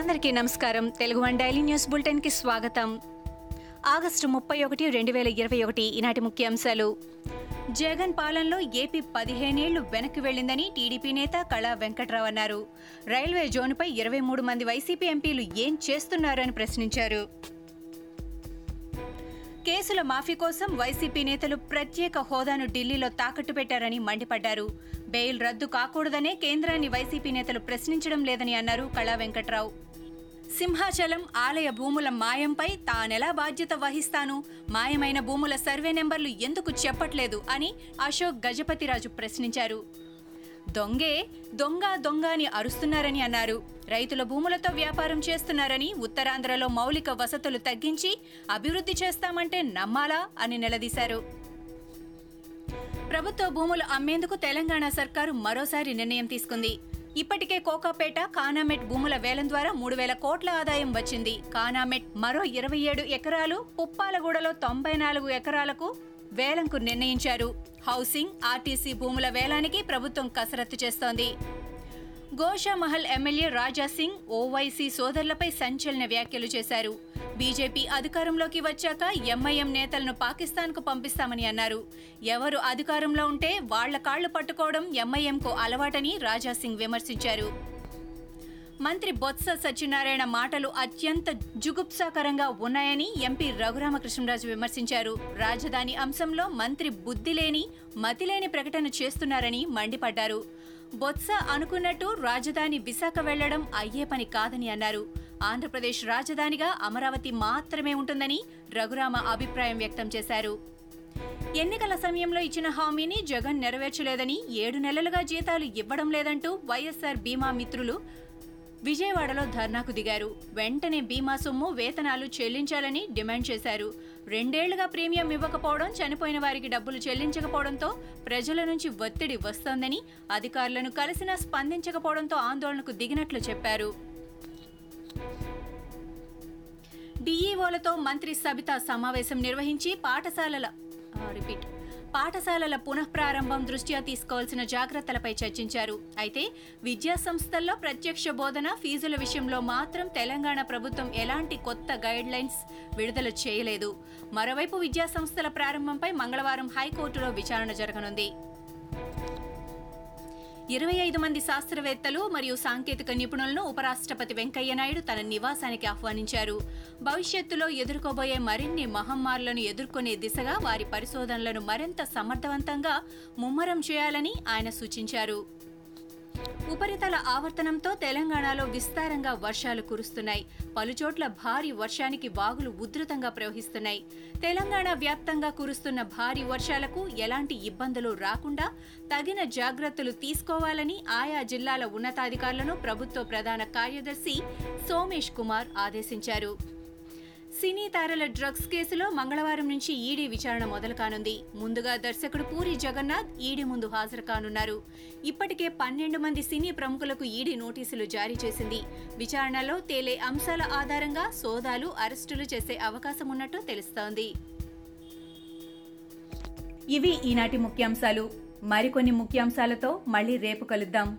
అందరికీ నమస్కారం. Telugu one daily news బులెటిన్కి స్వాగతం. ఆగస్టు ముప్పై ఒకటి రెండు వేల ఇరవై ఒకటి ఈనాటి ముఖ్యాంశాలు. జగన్ పాలనలో ఏపీ పదిహేనేళ్ళు వెనక్కి వెళ్ళిందని టీడీపీ నేత కళా వెంకట్రావు అన్నారు. రైల్వే జోన్పై ఇరవై మూడు మంది వైసీపీ ఎంపీలు ఏం చేస్తున్నారని ప్రశ్నించారు. కేసుల మాఫీ కోసం వైసీపీ నేతలు ప్రత్యేక హోదాను ఢిల్లీలో తాకట్టు పెట్టారని మండిపడ్డారు. బెయిల్ రద్దు కాకూడదనే కేంద్రాన్ని వైసీపీ నేతలు ప్రశ్నించడం లేదని అన్నారు కళా వెంకట్రావు. సింహాచలం ఆలయ భూముల మాయంపై తానెలా బాధ్యత వహిస్తాను? మాయమైన భూముల సర్వే నెంబర్లు ఎందుకు చెప్పట్లేదు? అని అశోక్ గజపతిరాజు ప్రశ్నించారు. దొంగే దొంగ దొంగ అని అరుస్తున్నారని అన్నారు. రైతుల భూములతో వ్యాపారం చేస్తున్నారని ఉత్తరాంధ్రలో మౌలిక వసతులు తగ్గించి అభివృద్ధి చేస్తామంటే నమ్మాలా? అని నిలదీశారు. ప్రభుత్వ భూములు అమ్మేందుకు తెలంగాణ సర్కారు మరోసారి నిర్ణయం తీసుకుంది. ఇప్పటికే కోకాపేట కానామెట్ భూముల వేలం ద్వారా మూడు వేల కోట్ల ఆదాయం వచ్చింది. కానామెట్ మరో ఇరవై ఏడు ఎకరాలు పుప్పాలగూడలో తొంభై నాలుగు ఎకరాలకు వేలంకు నిర్ణయించారు. హౌసింగ్ ఆర్టీసీ భూముల వేలానికి ప్రభుత్వం కసరత్తు చేస్తోంది. గోషామహల్ ఎమ్మెల్యే రాజాసింగ్ ఓవైసీ సోదరులపై సంచలన వ్యాఖ్యలు చేశారు. బీజేపీ అధికారంలోకి వచ్చాక ఎంఐఎం నేతలను పాకిస్తాన్కు పంపిస్తామని అన్నారు. ఎవరు అధికారంలో ఉంటే వాళ్ళ కాళ్ళు పట్టుకోవడం ఎంఐఎంకు అలవాటని రాజా సింగ్ విమర్శించారు. మంత్రి బొత్స సత్యనారాయణ మాటలు అత్యంత జుగుప్సాకరంగా ఉన్నాయని ఎంపీ రఘురామకృష్ణరాజు విమర్శించారు. రాజధాని అంశంలో మంత్రి బుద్ధిలేని మతిలేని ప్రకటన చేస్తున్నారని మండిపడ్డారు. బొత్స అనుకున్నట్టు రాజధాని విశాఖ వెళ్ళడం అయ్యే పని కాదని అన్నారు. ఆంధ్రప్రదేశ్ రాజధానిగా అమరావతి మాత్రమే ఉంటుందని రఘురామ అభిప్రాయం వ్యక్తం చేశారు. ఎన్నికల సమయంలో ఇచ్చిన హామీని జగన్ నెరవేర్చలేదని ఏడు నెలలుగా జీతాలు ఇవ్వడం లేదంటూ వైఎస్సార్ బీమా మిత్రులు విజయవాడలో ధర్నాకు దిగారు. వెంటనే బీమా సొమ్ము వేతనాలు చెల్లించాలని డిమాండ్ చేశారు. రెండేళ్ళుగా ప్రీమియం ఇవ్వకపోవడం చనిపోయిన వారికి డబ్బులు చెల్లించకపోవడంతో ప్రజల నుంచి ఒత్తిడి వస్తోందని అధికారులను కలిసినా స్పందించకపోవడంతో ఆందోళనకు దిగినట్లు చెప్పారు. డీఈఓలతో మంత్రి సబితా సమావేశం నిర్వహించి పాఠశాలల రిపీట్ పాఠశాలల పునఃప్రారంభం దృష్ట్యా తీసుకోవాల్సిన జాగ్రత్తలపై చర్చించారు. అయితే విద్యా సంస్థల్లో ప్రత్యక్ష బోధన ఫీజుల విషయంలో మాత్రం తెలంగాణ ప్రభుత్వం ఎలాంటి కొత్త గైడ్ లైన్స్ విడుదల చేయలేదు. మరోవైపు విద్యా సంస్థల ప్రారంభంపై మంగళవారం హైకోర్టులో విచారణ జరగనుంది. ఇరవై ఐదు మంది శాస్త్రవేత్తలు మరియు సాంకేతిక నిపుణులను ఉపరాష్ట్రపతి వెంకయ్య నాయుడు తన నివాసానికి ఆహ్వానించారు. భవిష్యత్తులో ఎదుర్కోబోయే మరిన్ని మహమ్మారులను ఎదుర్కొనే దిశగా వారి పరిశోధనలను మరింత సమర్థవంతంగా ముమ్మరం చేయాలని ఆయన సూచించారు. ఉపరితల ఆవర్తనంతో తెలంగాణలో విస్తారంగా వర్షాలు కురుస్తున్నాయి. పలుచోట్ల భారీ వర్షానికి వాగులు ఉధృతంగా ప్రవహిస్తున్నాయి. తెలంగాణ వ్యాప్తంగా కురుస్తున్న భారీ వర్షాలకు ఎలాంటి ఇబ్బందులు రాకుండా తగిన జాగ్రత్తలు తీసుకోవాలని ఆయా జిల్లాల ఉన్నతాధికారులను ప్రభుత్వ ప్రధాన కార్యదర్శి సోమేష్ కుమార్ ఆదేశించారు. సినీ తారల డ్రగ్స్ కేసులో మంగళవారం నుంచి ఈడీ విచారణ మొదలు కానుంది ముందుగా దర్శకుడు పూరి జగన్నాథ్ ఈడీ ముందు హాజరు కానున్నారు. ఇప్పటికే పన్నెండు మంది సినీ ప్రముఖులకు ఈడీ నోటీసులు జారీ చేసింది. విచారణలో తేలే అంశాల ఆధారంగా సోదాలు అరెస్టులు చేసే అవకాశం ఉన్నట్టు తెలుస్తోంది. ఇవి ఈనాటి ముఖ్యాంశాలు. మరికొన్ని ముఖ్యాంశాలతో మళ్ళీ రేపు కలుద్దాం.